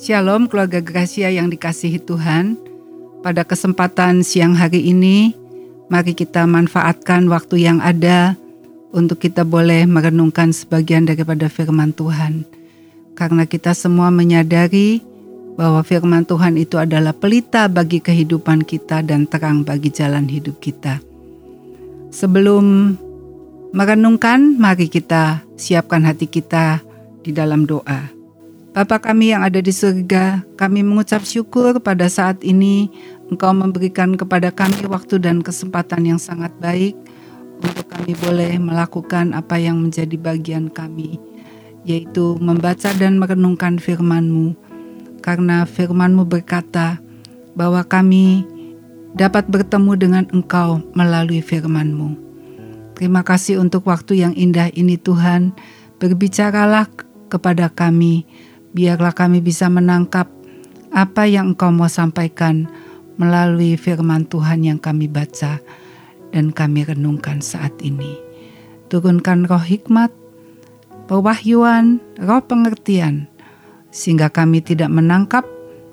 Shalom keluarga Gracia yang dikasihi Tuhan. Pada kesempatan siang hari ini, mari kita manfaatkan waktu yang ada untuk kita boleh merenungkan sebagian daripada firman Tuhan. Karena kita semua menyadari bahwa firman Tuhan itu adalah pelita bagi kehidupan kita dan terang bagi jalan hidup kita. Sebelum merenungkan, mari kita siapkan hati kita di dalam doa. Bapa kami yang ada di surga, kami mengucap syukur pada saat ini Engkau memberikan kepada kami waktu dan kesempatan yang sangat baik untuk kami boleh melakukan apa yang menjadi bagian kami, yaitu membaca dan merenungkan firman-Mu. Karena firman-Mu berkata bahwa kami dapat bertemu dengan Engkau melalui firman-Mu. Terima kasih untuk waktu yang indah ini Tuhan, berbicaralah kepada kami, biarlah kami bisa menangkap apa yang Engkau mau sampaikan melalui firman Tuhan yang kami baca dan kami renungkan saat ini. Turunkan roh hikmat, pewahyuan, roh pengertian, sehingga kami tidak menangkap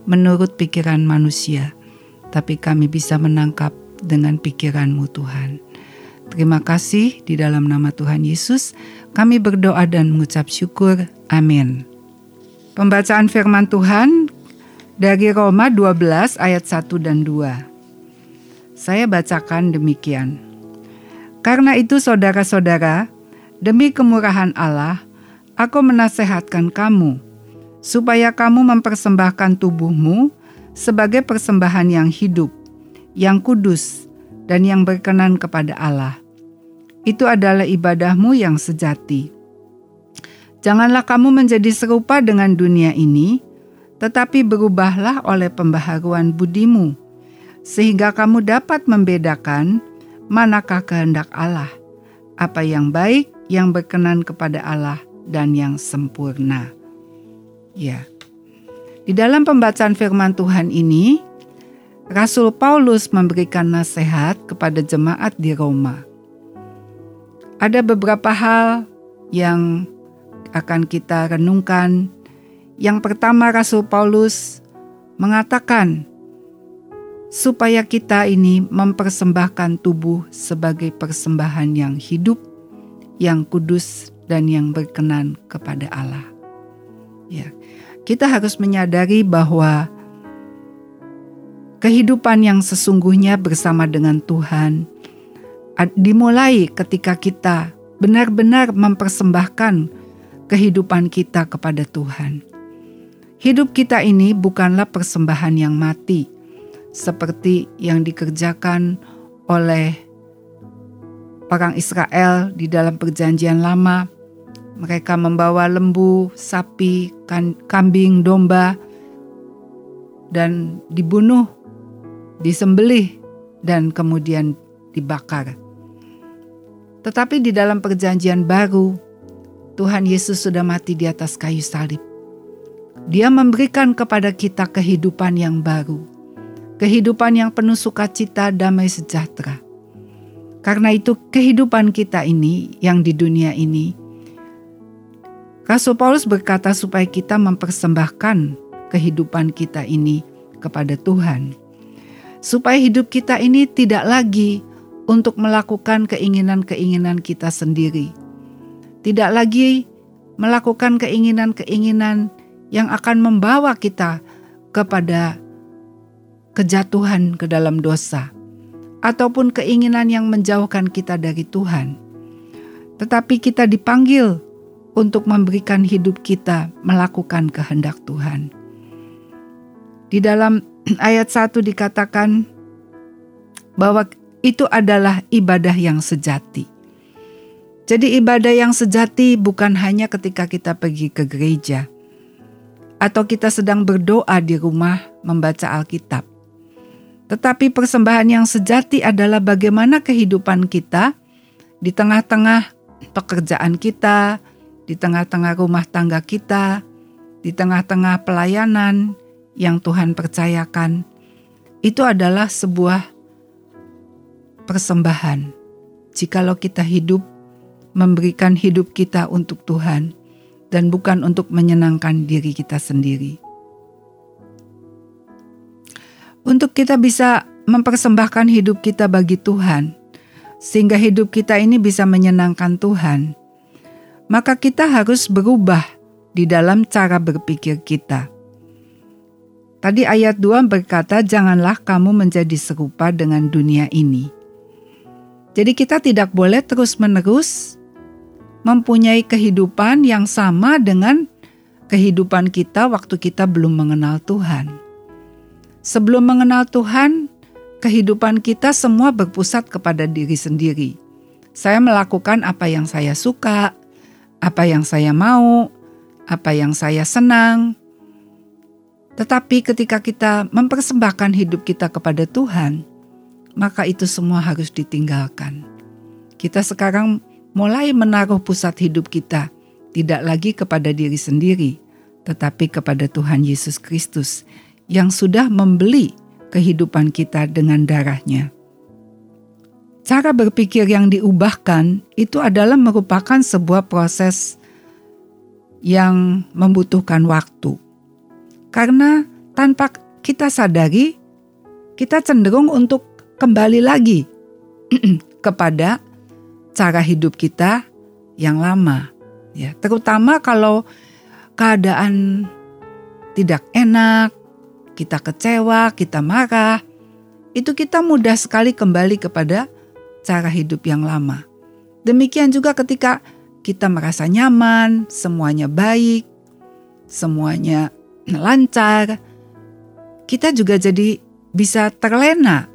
menurut pikiran manusia, tapi kami bisa menangkap dengan pikiran-Mu Tuhan. Terima kasih di dalam nama Tuhan Yesus, kami berdoa dan mengucap syukur. Amin. Pembacaan firman Tuhan dari Roma 12 ayat 1 dan 2. Saya bacakan demikian. Karena itu saudara-saudara, demi kemurahan Allah, aku menasehatkan kamu supaya kamu mempersembahkan tubuhmu sebagai persembahan yang hidup, yang kudus, dan yang berkenan kepada Allah. Itu adalah ibadahmu yang sejati. Janganlah kamu menjadi serupa dengan dunia ini, tetapi berubahlah oleh pembaharuan budimu, sehingga kamu dapat membedakan manakah kehendak Allah, apa yang baik, yang berkenan kepada Allah, dan yang sempurna. Ya, di dalam pembacaan firman Tuhan ini, Rasul Paulus memberikan nasihat kepada jemaat di Roma. Ada beberapa hal yang akan kita renungkan. Yang pertama Rasul Paulus mengatakan supaya kita ini mempersembahkan tubuh sebagai persembahan yang hidup, yang kudus dan yang berkenan kepada Allah. Ya. Kita harus menyadari bahwa kehidupan yang sesungguhnya bersama dengan Tuhan dimulai ketika kita benar-benar mempersembahkan kehidupan kita kepada Tuhan. Hidup kita ini bukanlah persembahan yang mati, seperti yang dikerjakan oleh orang Israel di dalam Perjanjian Lama. Mereka membawa lembu, sapi, kan, kambing, domba, dan dibunuh, disembelih, dan kemudian dibakar. Tetapi di dalam Perjanjian Baru, Tuhan Yesus sudah mati di atas kayu salib. Dia memberikan kepada kita kehidupan yang baru, kehidupan yang penuh sukacita, damai sejahtera. Karena itu, kehidupan kita ini yang di dunia ini, Rasul Paulus berkata supaya kita mempersembahkan kehidupan kita ini kepada Tuhan, supaya hidup kita ini tidak lagi untuk melakukan keinginan-keinginan kita sendiri tidak lagi melakukan keinginan-keinginan yang akan membawa kita kepada kejatuhan ke dalam dosa, ataupun keinginan yang menjauhkan kita dari Tuhan. Tetapi kita dipanggil untuk memberikan hidup kita melakukan kehendak Tuhan. Di dalam ayat 1 dikatakan bahwa itu adalah ibadah yang sejati. Jadi ibadah yang sejati bukan hanya ketika kita pergi ke gereja atau kita sedang berdoa di rumah membaca Alkitab. Tetapi persembahan yang sejati adalah bagaimana kehidupan kita di tengah-tengah pekerjaan kita, di tengah-tengah rumah tangga kita, di tengah-tengah pelayanan yang Tuhan percayakan. Itu adalah sebuah persembahan. Jikalau kita hidup memberikan hidup kita untuk Tuhan dan bukan untuk menyenangkan diri kita sendiri. untuk kita bisa mempersembahkan hidup kita bagi Tuhan, sehingga hidup kita ini bisa menyenangkan Tuhan, maka kita harus berubah di dalam cara berpikir kita. Tadi ayat 2 berkata, "Janganlah kamu menjadi serupa dengan dunia ini." Jadi, kita tidak boleh terus-menerus mempunyai kehidupan yang sama dengan kehidupan kita waktu kita belum mengenal Tuhan. Sebelum mengenal Tuhan, kehidupan kita semua berpusat kepada diri sendiri. Saya melakukan apa yang saya suka, apa yang saya mau, apa yang saya senang. Tetapi ketika kita mempersembahkan hidup kita kepada Tuhan, maka itu semua harus ditinggalkan. Kita sekarang mulai menaruh pusat hidup kita tidak lagi kepada diri sendiri, tetapi kepada Tuhan Yesus Kristus yang sudah membeli kehidupan kita dengan darahnya. Cara berpikir yang diubahkan itu adalah merupakan sebuah proses yang membutuhkan waktu. Karena tanpa kita sadari, kita cenderung untuk kembali lagi kepada cara hidup kita yang lama ya. Terutama kalau keadaan tidak enak kita kecewa kita marah itu kita mudah sekali kembali kepada cara hidup yang lama. Demikian juga ketika kita merasa nyaman semuanya baik semuanya lancar kita juga jadi bisa terlena.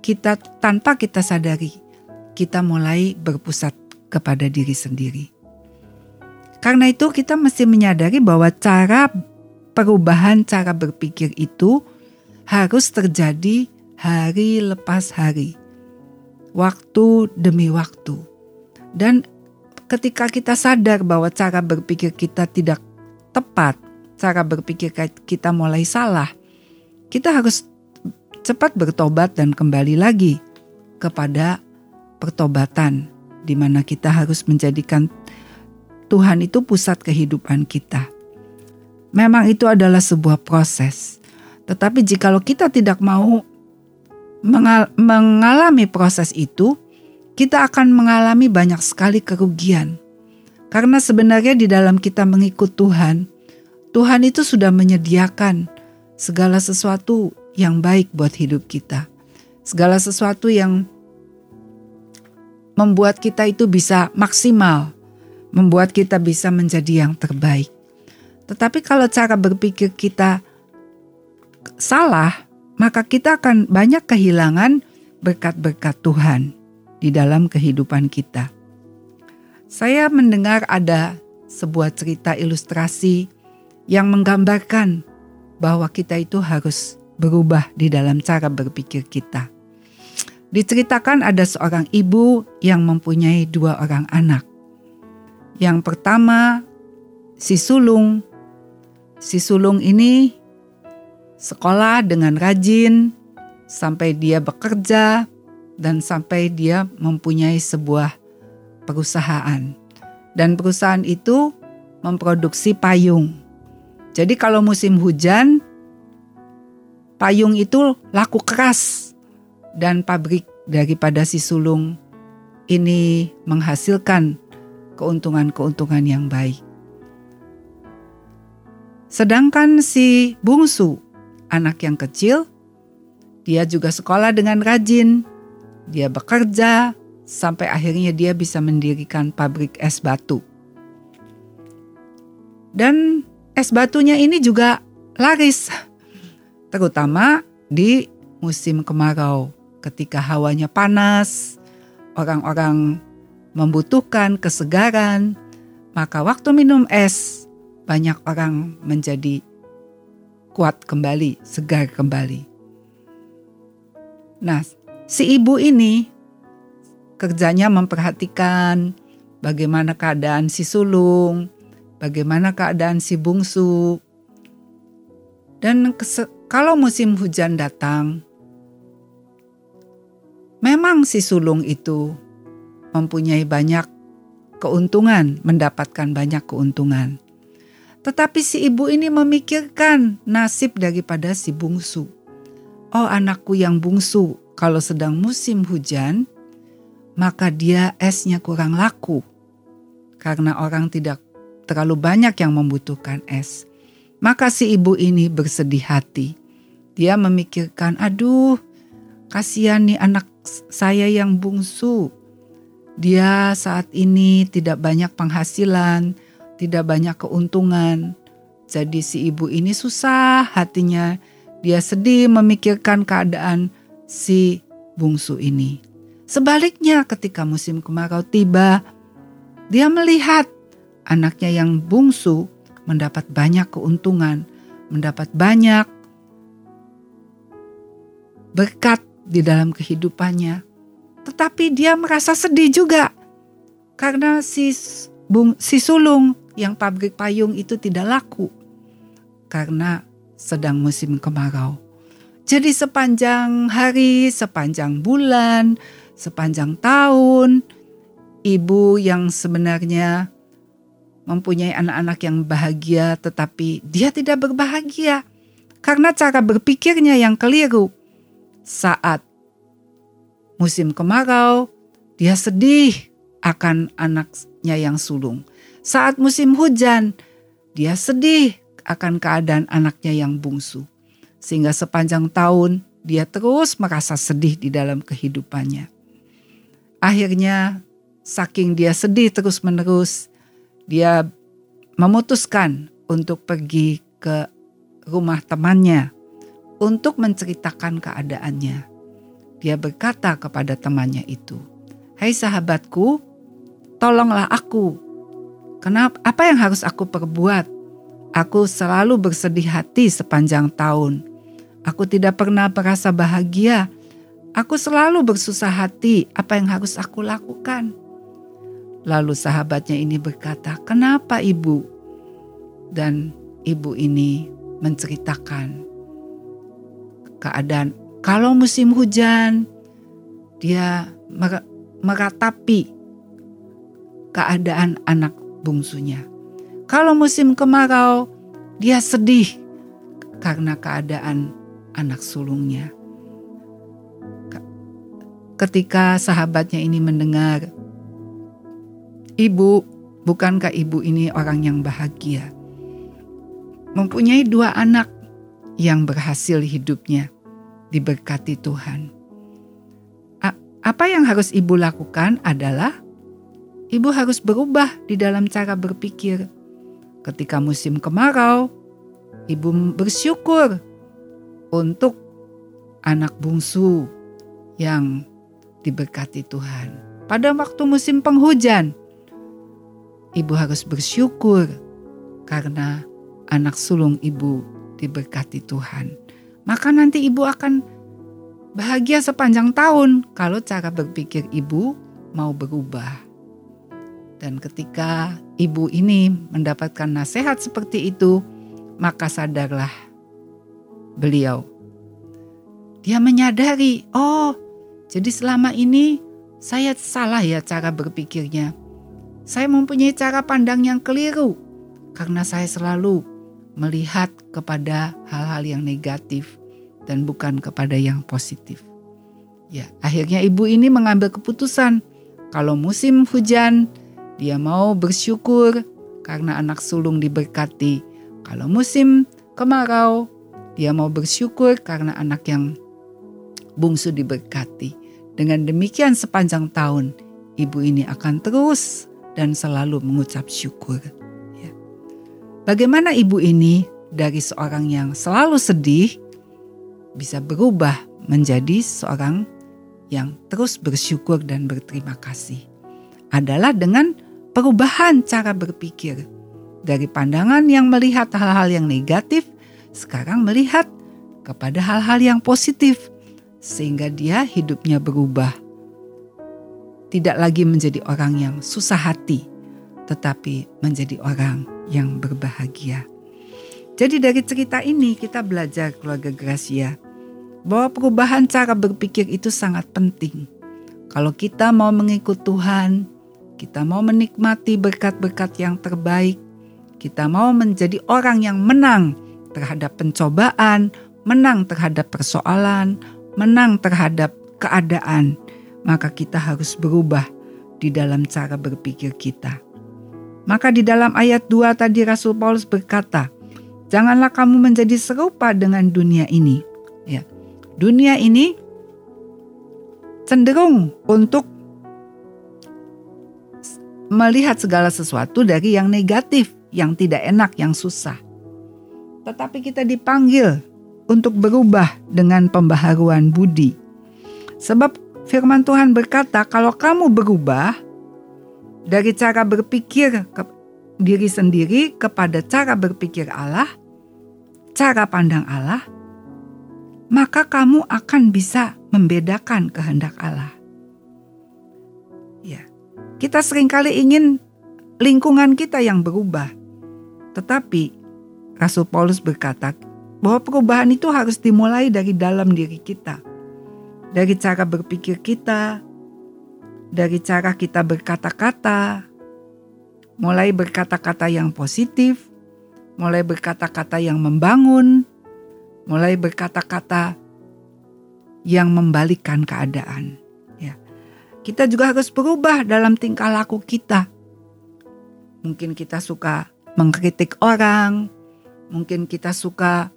Kita tanpa kita sadari kita mulai berpusat kepada diri sendiri. Karena itu kita mesti menyadari bahwa cara perubahan cara berpikir itu harus terjadi hari lepas hari. Waktu demi waktu. Dan ketika kita sadar bahwa cara berpikir kita tidak tepat, cara berpikir kita mulai salah, kita harus cepat bertobat dan kembali lagi kepada pertobatan, di mana kita harus menjadikan Tuhan itu pusat kehidupan kita. Memang itu adalah sebuah proses, tetapi jikalau kita tidak mau mengal mengalami proses itu, kita akan mengalami banyak sekali kerugian. Karena sebenarnya di dalam kita mengikut Tuhan, Tuhan itu sudah menyediakan segala sesuatu yang baik buat hidup kita. Segala sesuatu yang membuat kita itu bisa maksimal, membuat kita bisa menjadi yang terbaik. Tetapi kalau cara berpikir kita salah, maka kita akan banyak kehilangan berkat-berkat Tuhan di dalam kehidupan kita. Saya mendengar ada sebuah cerita ilustrasi yang menggambarkan bahwa kita itu harus berubah di dalam cara berpikir kita. Diceritakan ada seorang ibu yang mempunyai dua orang anak. Yang pertama, si sulung. Si sulung ini sekolah dengan rajin sampai dia bekerja dan sampai dia mempunyai sebuah perusahaan. Dan perusahaan itu memproduksi payung. Jadi kalau musim hujan, payung itu laku keras dan pabrik daripada si sulung ini menghasilkan keuntungan-keuntungan yang baik. Sedangkan si bungsu, anak yang kecil, dia juga sekolah dengan rajin. Dia bekerja sampai akhirnya dia bisa mendirikan pabrik es batu. Dan es batunya ini juga laris, terutama di musim kemarau ketika hawanya panas, orang-orang membutuhkan kesegaran, maka waktu minum es, banyak orang menjadi kuat kembali, segar kembali. Nah, si ibu ini kerjanya memperhatikan bagaimana keadaan si sulung, bagaimana keadaan si bungsu. Dan kalau musim hujan datang, Memang si sulung itu mempunyai banyak keuntungan, mendapatkan banyak keuntungan. Tetapi si ibu ini memikirkan nasib daripada si bungsu. Oh anakku yang bungsu, kalau sedang musim hujan, maka dia esnya kurang laku. Karena orang tidak terlalu banyak yang membutuhkan es. Maka si ibu ini bersedih hati. Dia memikirkan, aduh kasihan nih anak saya yang bungsu. Dia saat ini tidak banyak penghasilan, tidak banyak keuntungan. Jadi si ibu ini susah hatinya. Dia sedih memikirkan keadaan si bungsu ini. Sebaliknya ketika musim kemarau tiba, dia melihat anaknya yang bungsu mendapat banyak keuntungan, mendapat banyak berkat di dalam kehidupannya. Tetapi dia merasa sedih juga karena si bung, si sulung yang pabrik payung itu tidak laku karena sedang musim kemarau. Jadi sepanjang hari, sepanjang bulan, sepanjang tahun, ibu yang sebenarnya mempunyai anak-anak yang bahagia tetapi dia tidak berbahagia karena cara berpikirnya yang keliru. Saat musim kemarau, dia sedih akan anaknya yang sulung. Saat musim hujan, dia sedih akan keadaan anaknya yang bungsu. Sehingga sepanjang tahun dia terus merasa sedih di dalam kehidupannya. Akhirnya saking dia sedih terus-menerus, dia memutuskan untuk pergi ke rumah temannya untuk menceritakan keadaannya. Dia berkata kepada temannya itu, "Hai sahabatku, tolonglah aku Kenapa? Apa yang harus aku perbuat? Aku selalu bersedih hati sepanjang tahun. Aku tidak pernah merasa bahagia. Aku selalu bersusah hati. Apa yang harus aku lakukan? Lalu sahabatnya ini berkata, "Kenapa, Ibu?" Dan ibu ini menceritakan keadaan kalau musim hujan dia meratapi keadaan anak bungsunya. Kalau musim kemarau, dia sedih karena keadaan anak sulungnya. Ketika sahabatnya ini mendengar, "Ibu, bukankah ibu ini orang yang bahagia? Mempunyai dua anak yang berhasil hidupnya, diberkati Tuhan." Apa yang harus ibu lakukan adalah ibu harus berubah di dalam cara berpikir. Ketika musim kemarau, ibu bersyukur untuk anak bungsu yang diberkati Tuhan. Pada waktu musim penghujan, ibu harus bersyukur karena anak sulung ibu diberkati Tuhan. Maka nanti ibu akan bahagia sepanjang tahun kalau cara berpikir ibu mau berubah. Dan ketika ibu ini mendapatkan nasihat seperti itu, maka sadarlah beliau. Dia menyadari, oh, jadi selama ini saya salah ya cara berpikirnya. Saya mempunyai cara pandang yang keliru karena saya selalu melihat kepada hal-hal yang negatif dan bukan kepada yang positif. Ya, akhirnya ibu ini mengambil keputusan kalau musim hujan dia mau bersyukur karena anak sulung diberkati. Kalau musim kemarau, dia mau bersyukur karena anak yang bungsu diberkati. Dengan demikian sepanjang tahun, ibu ini akan terus dan selalu mengucap syukur. Bagaimana ibu ini dari seorang yang selalu sedih bisa berubah menjadi seorang yang terus bersyukur dan berterima kasih? Adalah dengan perubahan cara berpikir. Dari pandangan yang melihat hal-hal yang negatif, sekarang melihat kepada hal-hal yang positif, sehingga dia hidupnya berubah. Tidak lagi menjadi orang yang susah hati, tetapi menjadi orang yang berbahagia. Jadi dari cerita ini kita belajar keluarga Gracia bahwa perubahan cara berpikir itu sangat penting. Kalau kita mau mengikut Tuhan, kita mau menikmati berkat-berkat yang terbaik, kita mau menjadi orang yang menang terhadap pencobaan menang terhadap persoalan, menang terhadap keadaan, maka kita harus berubah di dalam cara berpikir kita. Maka di dalam ayat 2 tadi Rasul Paulus berkata, "Janganlah kamu menjadi serupa dengan dunia ini." Ya. Dunia ini cenderung untuk melihat segala sesuatu dari yang negatif, yang tidak enak, yang susah. Tetapi kita dipanggil untuk berubah dengan pembaharuan budi. Sebab firman Tuhan berkata, kalau kamu berubah dari cara berpikir ke diri sendiri kepada cara berpikir Allah, cara pandang Allah, maka kamu akan bisa membedakan kehendak Allah. Kita sering kali ingin lingkungan kita yang berubah. Tetapi Rasul Paulus berkata bahwa perubahan itu harus dimulai dari dalam diri kita. Dari cara berpikir kita, dari cara kita berkata-kata, mulai berkata-kata yang positif, mulai berkata-kata yang membangun, mulai berkata-kata yang membalikkan keadaan. Kita juga harus berubah dalam tingkah laku kita. Mungkin kita suka mengkritik orang, mungkin kita suka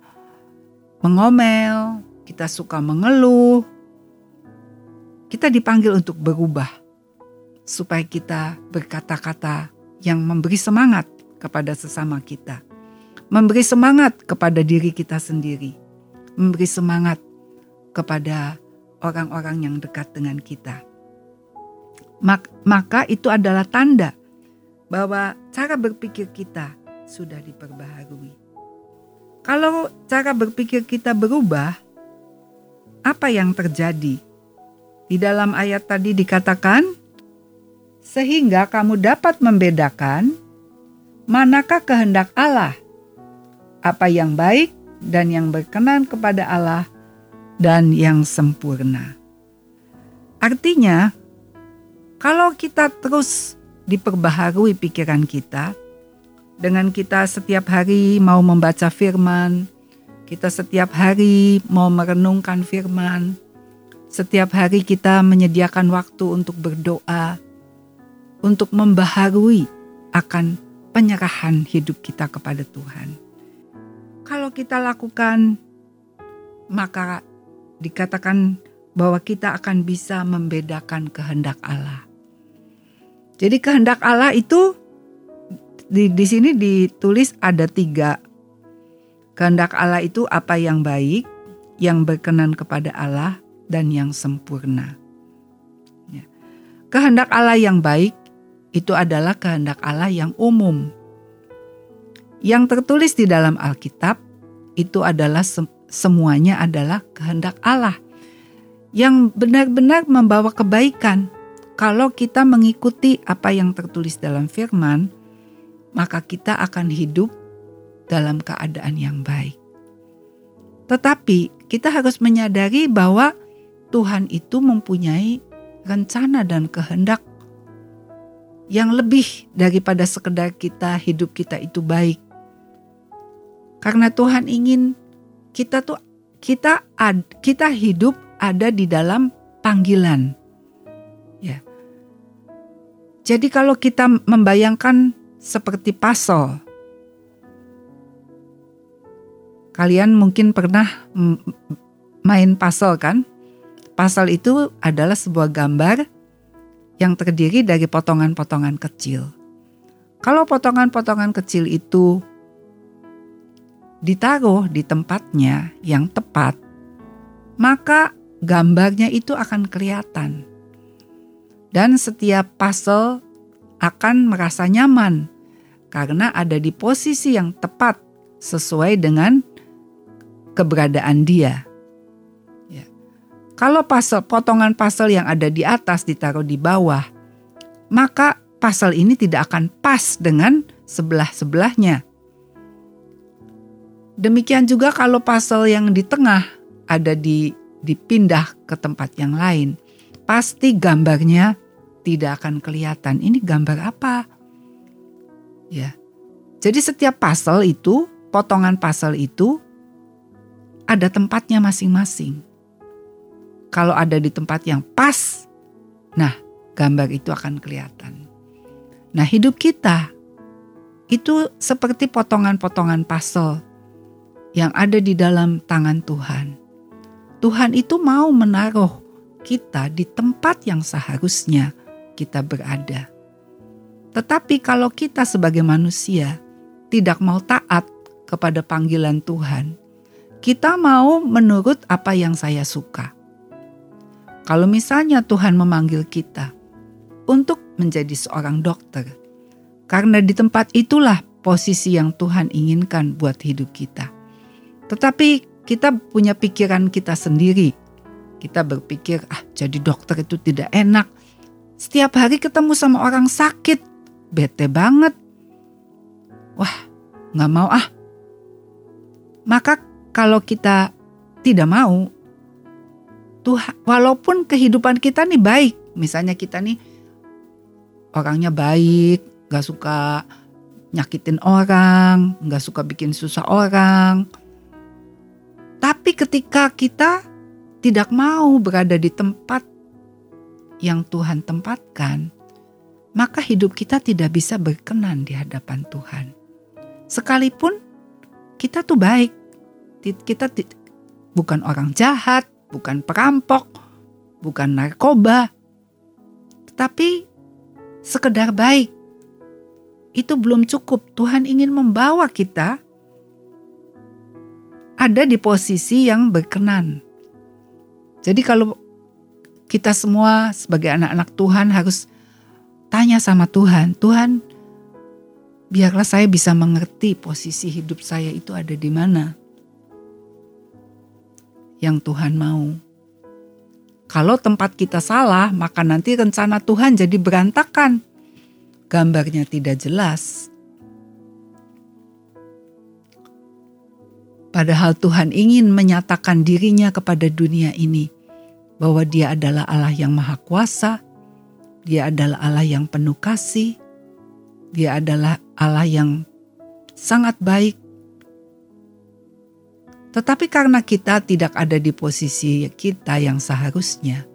mengomel, kita suka mengeluh. Kita dipanggil untuk berubah supaya kita berkata-kata yang memberi semangat kepada sesama kita. Memberi semangat kepada diri kita sendiri. Memberi semangat kepada orang-orang yang dekat dengan kita maka itu adalah tanda bahwa cara berpikir kita sudah diperbaharui. Kalau cara berpikir kita berubah, apa yang terjadi? Di dalam ayat tadi dikatakan, sehingga kamu dapat membedakan manakah kehendak Allah, apa yang baik dan yang berkenan kepada Allah, dan yang sempurna. Artinya, kalau kita terus diperbaharui pikiran kita, dengan kita setiap hari mau membaca firman, kita setiap hari mau merenungkan firman, setiap hari kita menyediakan waktu untuk berdoa, untuk membaharui akan penyerahan hidup kita kepada Tuhan. Kalau kita lakukan, maka dikatakan bahwa kita akan bisa membedakan kehendak Allah. Jadi kehendak Allah itu di, di sini ditulis ada tiga. Kehendak Allah itu apa yang baik, yang berkenan kepada Allah, dan yang sempurna. Ya. Kehendak Allah yang baik itu adalah kehendak Allah yang umum. Yang tertulis di dalam Alkitab itu adalah semuanya adalah kehendak Allah yang benar-benar membawa kebaikan kalau kita mengikuti apa yang tertulis dalam firman, maka kita akan hidup dalam keadaan yang baik. Tetapi kita harus menyadari bahwa Tuhan itu mempunyai rencana dan kehendak yang lebih daripada sekedar kita hidup kita itu baik. Karena Tuhan ingin kita tuh kita ad, kita hidup ada di dalam panggilan. Jadi kalau kita membayangkan seperti puzzle, kalian mungkin pernah main puzzle kan? Puzzle itu adalah sebuah gambar yang terdiri dari potongan-potongan kecil. Kalau potongan-potongan kecil itu ditaruh di tempatnya yang tepat, maka gambarnya itu akan kelihatan dan setiap puzzle akan merasa nyaman karena ada di posisi yang tepat sesuai dengan keberadaan dia. Kalau puzzle potongan puzzle yang ada di atas ditaruh di bawah, maka puzzle ini tidak akan pas dengan sebelah-sebelahnya. Demikian juga kalau puzzle yang di tengah ada di dipindah ke tempat yang lain, pasti gambarnya tidak akan kelihatan ini gambar apa. Ya. Jadi setiap puzzle itu, potongan puzzle itu ada tempatnya masing-masing. Kalau ada di tempat yang pas, nah gambar itu akan kelihatan. Nah hidup kita itu seperti potongan-potongan puzzle yang ada di dalam tangan Tuhan. Tuhan itu mau menaruh kita di tempat yang seharusnya kita berada. Tetapi kalau kita sebagai manusia tidak mau taat kepada panggilan Tuhan, kita mau menurut apa yang saya suka. Kalau misalnya Tuhan memanggil kita untuk menjadi seorang dokter, karena di tempat itulah posisi yang Tuhan inginkan buat hidup kita. Tetapi kita punya pikiran kita sendiri. Kita berpikir, ah jadi dokter itu tidak enak. Setiap hari ketemu sama orang sakit, bete banget. Wah, nggak mau ah. Maka kalau kita tidak mau, Tuhan, walaupun kehidupan kita nih baik, misalnya kita nih orangnya baik, gak suka nyakitin orang, gak suka bikin susah orang. Tapi ketika kita tidak mau berada di tempat yang Tuhan tempatkan, maka hidup kita tidak bisa berkenan di hadapan Tuhan. Sekalipun kita tuh baik, kita bukan orang jahat, bukan perampok, bukan narkoba, tetapi sekedar baik. Itu belum cukup. Tuhan ingin membawa kita ada di posisi yang berkenan. Jadi kalau kita semua sebagai anak-anak Tuhan harus tanya sama Tuhan, Tuhan biarlah saya bisa mengerti posisi hidup saya itu ada di mana yang Tuhan mau. Kalau tempat kita salah, maka nanti rencana Tuhan jadi berantakan. Gambarnya tidak jelas. Padahal Tuhan ingin menyatakan dirinya kepada dunia ini bahwa Dia adalah Allah yang Maha Kuasa, Dia adalah Allah yang penuh kasih, Dia adalah Allah yang sangat baik, tetapi karena kita tidak ada di posisi kita yang seharusnya,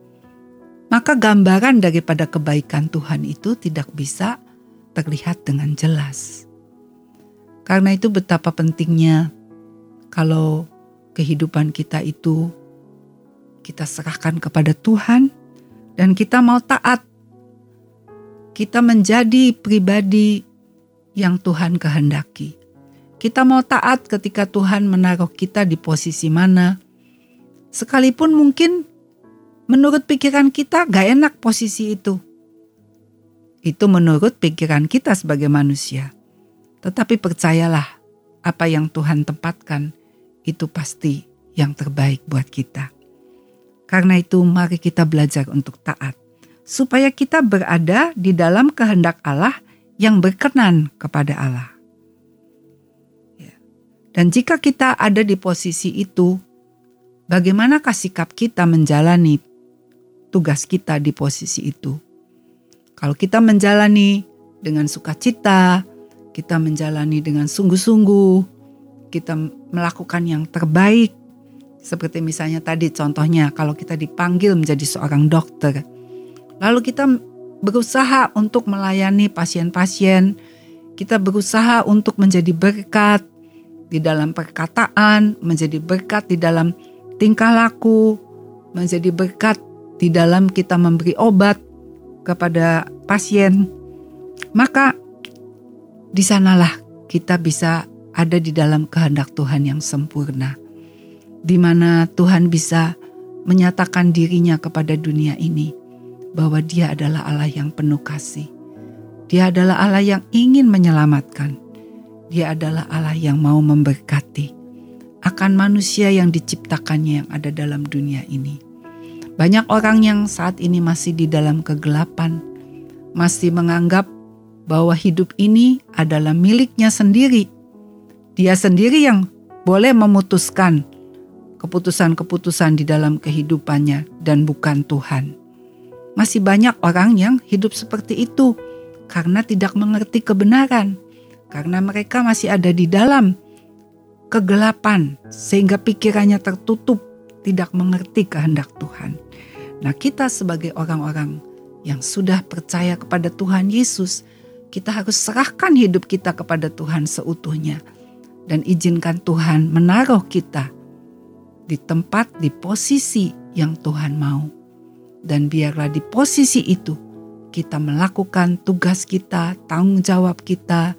maka gambaran daripada kebaikan Tuhan itu tidak bisa terlihat dengan jelas. Karena itu betapa pentingnya kalau kehidupan kita itu kita serahkan kepada Tuhan dan kita mau taat. Kita menjadi pribadi yang Tuhan kehendaki. Kita mau taat ketika Tuhan menaruh kita di posisi mana. Sekalipun mungkin menurut pikiran kita gak enak posisi itu. Itu menurut pikiran kita sebagai manusia. Tetapi percayalah apa yang Tuhan tempatkan itu pasti yang terbaik buat kita. Karena itu mari kita belajar untuk taat. Supaya kita berada di dalam kehendak Allah yang berkenan kepada Allah. Dan jika kita ada di posisi itu, bagaimanakah sikap kita menjalani tugas kita di posisi itu? Kalau kita menjalani dengan sukacita, kita menjalani dengan sungguh-sungguh, kita melakukan yang terbaik, seperti misalnya tadi contohnya kalau kita dipanggil menjadi seorang dokter, lalu kita berusaha untuk melayani pasien-pasien, kita berusaha untuk menjadi berkat, di dalam perkataan, menjadi berkat di dalam tingkah laku, menjadi berkat di dalam kita memberi obat kepada pasien, maka di sanalah kita bisa ada di dalam kehendak Tuhan yang sempurna, di mana Tuhan bisa menyatakan dirinya kepada dunia ini bahwa Dia adalah Allah yang penuh kasih. Dia adalah Allah yang ingin menyelamatkan dia adalah Allah yang mau memberkati akan manusia yang diciptakannya yang ada dalam dunia ini. Banyak orang yang saat ini masih di dalam kegelapan, masih menganggap bahwa hidup ini adalah miliknya sendiri. Dia sendiri yang boleh memutuskan keputusan-keputusan di dalam kehidupannya dan bukan Tuhan. Masih banyak orang yang hidup seperti itu karena tidak mengerti kebenaran karena mereka masih ada di dalam kegelapan sehingga pikirannya tertutup, tidak mengerti kehendak Tuhan. Nah, kita sebagai orang-orang yang sudah percaya kepada Tuhan Yesus, kita harus serahkan hidup kita kepada Tuhan seutuhnya dan izinkan Tuhan menaruh kita di tempat, di posisi yang Tuhan mau. Dan biarlah di posisi itu kita melakukan tugas kita, tanggung jawab kita,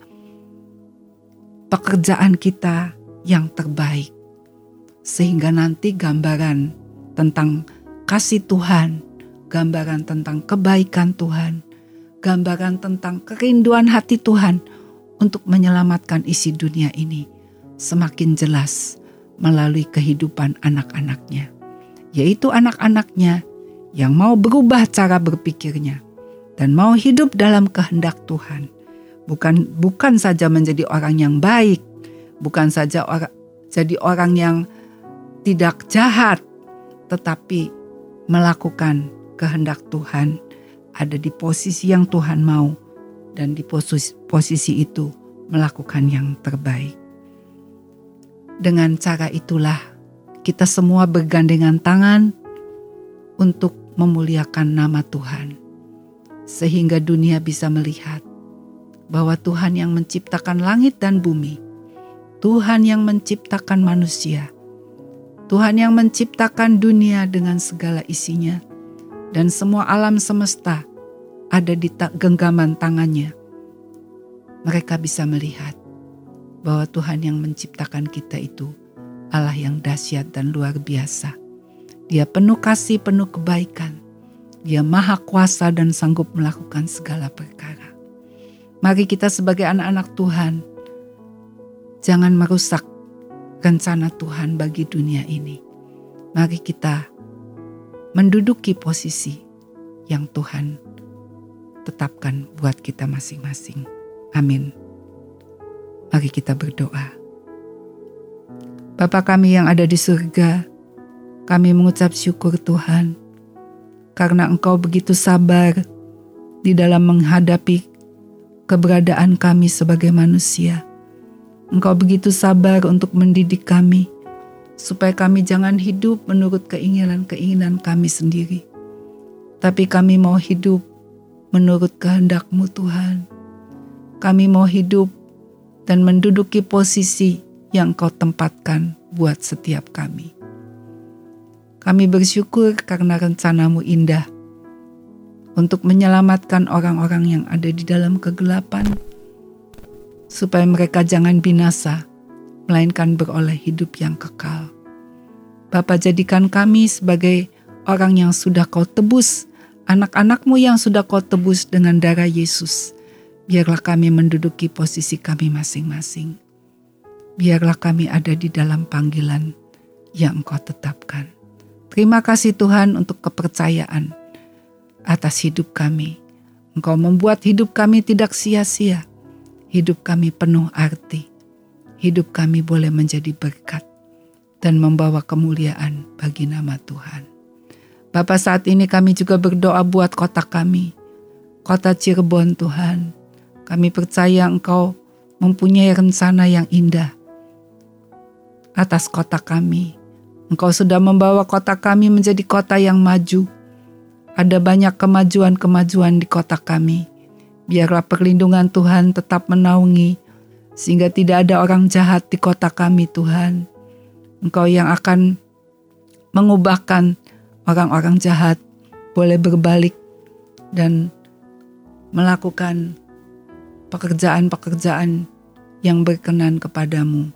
pekerjaan kita yang terbaik. Sehingga nanti gambaran tentang kasih Tuhan, gambaran tentang kebaikan Tuhan, gambaran tentang kerinduan hati Tuhan untuk menyelamatkan isi dunia ini semakin jelas melalui kehidupan anak-anaknya, yaitu anak-anaknya yang mau berubah cara berpikirnya dan mau hidup dalam kehendak Tuhan. Bukan bukan saja menjadi orang yang baik, bukan saja orang jadi orang yang tidak jahat, tetapi melakukan kehendak Tuhan ada di posisi yang Tuhan mau dan di posisi, posisi itu melakukan yang terbaik. Dengan cara itulah kita semua bergandengan tangan untuk memuliakan nama Tuhan, sehingga dunia bisa melihat bahwa Tuhan yang menciptakan langit dan bumi, Tuhan yang menciptakan manusia, Tuhan yang menciptakan dunia dengan segala isinya, dan semua alam semesta ada di genggaman tangannya, mereka bisa melihat bahwa Tuhan yang menciptakan kita itu Allah yang dahsyat dan luar biasa. Dia penuh kasih, penuh kebaikan. Dia maha kuasa dan sanggup melakukan segala perkara. Mari kita sebagai anak-anak Tuhan, jangan merusak rencana Tuhan bagi dunia ini. Mari kita menduduki posisi yang Tuhan tetapkan buat kita masing-masing. Amin. Mari kita berdoa. Bapa kami yang ada di surga, kami mengucap syukur Tuhan karena Engkau begitu sabar di dalam menghadapi keberadaan kami sebagai manusia. Engkau begitu sabar untuk mendidik kami supaya kami jangan hidup menurut keinginan-keinginan kami sendiri. Tapi kami mau hidup menurut kehendakmu Tuhan. Kami mau hidup dan menduduki posisi yang kau tempatkan buat setiap kami. Kami bersyukur karena rencanamu indah untuk menyelamatkan orang-orang yang ada di dalam kegelapan, supaya mereka jangan binasa, melainkan beroleh hidup yang kekal. Bapa jadikan kami sebagai orang yang sudah kau tebus anak-anakmu yang sudah kau tebus dengan darah Yesus. Biarlah kami menduduki posisi kami masing-masing. Biarlah kami ada di dalam panggilan yang engkau tetapkan. Terima kasih Tuhan untuk kepercayaan atas hidup kami. Engkau membuat hidup kami tidak sia-sia. Hidup kami penuh arti. Hidup kami boleh menjadi berkat dan membawa kemuliaan bagi nama Tuhan. Bapak saat ini kami juga berdoa buat kota kami, kota Cirebon Tuhan. Kami percaya Engkau mempunyai rencana yang indah atas kota kami. Engkau sudah membawa kota kami menjadi kota yang maju. Ada banyak kemajuan-kemajuan di kota kami. Biarlah perlindungan Tuhan tetap menaungi, sehingga tidak ada orang jahat di kota kami, Tuhan. Engkau yang akan mengubahkan orang-orang jahat boleh berbalik dan melakukan pekerjaan-pekerjaan yang berkenan kepadamu.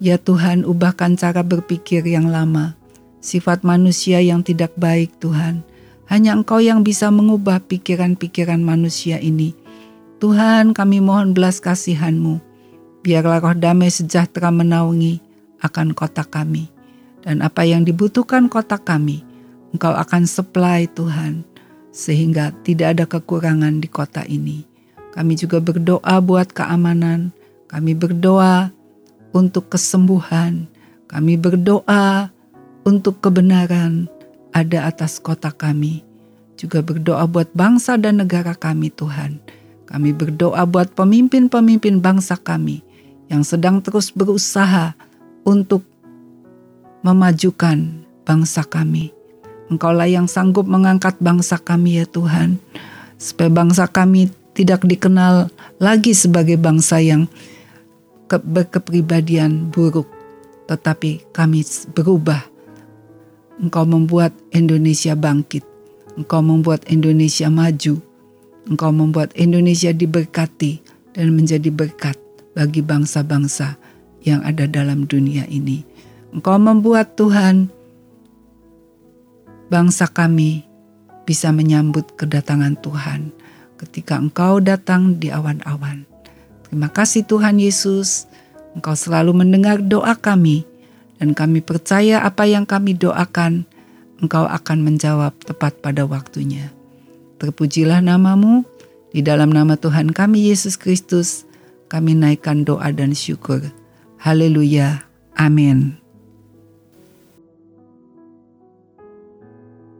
Ya Tuhan, ubahkan cara berpikir yang lama, sifat manusia yang tidak baik Tuhan. Hanya Engkau yang bisa mengubah pikiran-pikiran manusia ini. Tuhan, kami mohon belas kasihan-Mu. Biarlah roh damai sejahtera menaungi akan kota kami dan apa yang dibutuhkan kota kami, Engkau akan supply Tuhan, sehingga tidak ada kekurangan di kota ini. Kami juga berdoa buat keamanan, kami berdoa untuk kesembuhan, kami berdoa untuk kebenaran ada atas kota kami. Juga berdoa buat bangsa dan negara kami Tuhan. Kami berdoa buat pemimpin-pemimpin bangsa kami yang sedang terus berusaha untuk memajukan bangsa kami. Engkaulah yang sanggup mengangkat bangsa kami ya Tuhan, supaya bangsa kami tidak dikenal lagi sebagai bangsa yang ke berkepribadian buruk, tetapi kami berubah. Engkau membuat Indonesia bangkit, Engkau membuat Indonesia maju, Engkau membuat Indonesia diberkati dan menjadi berkat bagi bangsa-bangsa yang ada dalam dunia ini. Engkau membuat Tuhan bangsa kami bisa menyambut kedatangan Tuhan ketika Engkau datang di awan-awan. Terima kasih Tuhan Yesus, Engkau selalu mendengar doa kami dan kami percaya apa yang kami doakan, Engkau akan menjawab tepat pada waktunya. Terpujilah namamu, di dalam nama Tuhan kami Yesus Kristus, kami naikkan doa dan syukur. Haleluya. Amin.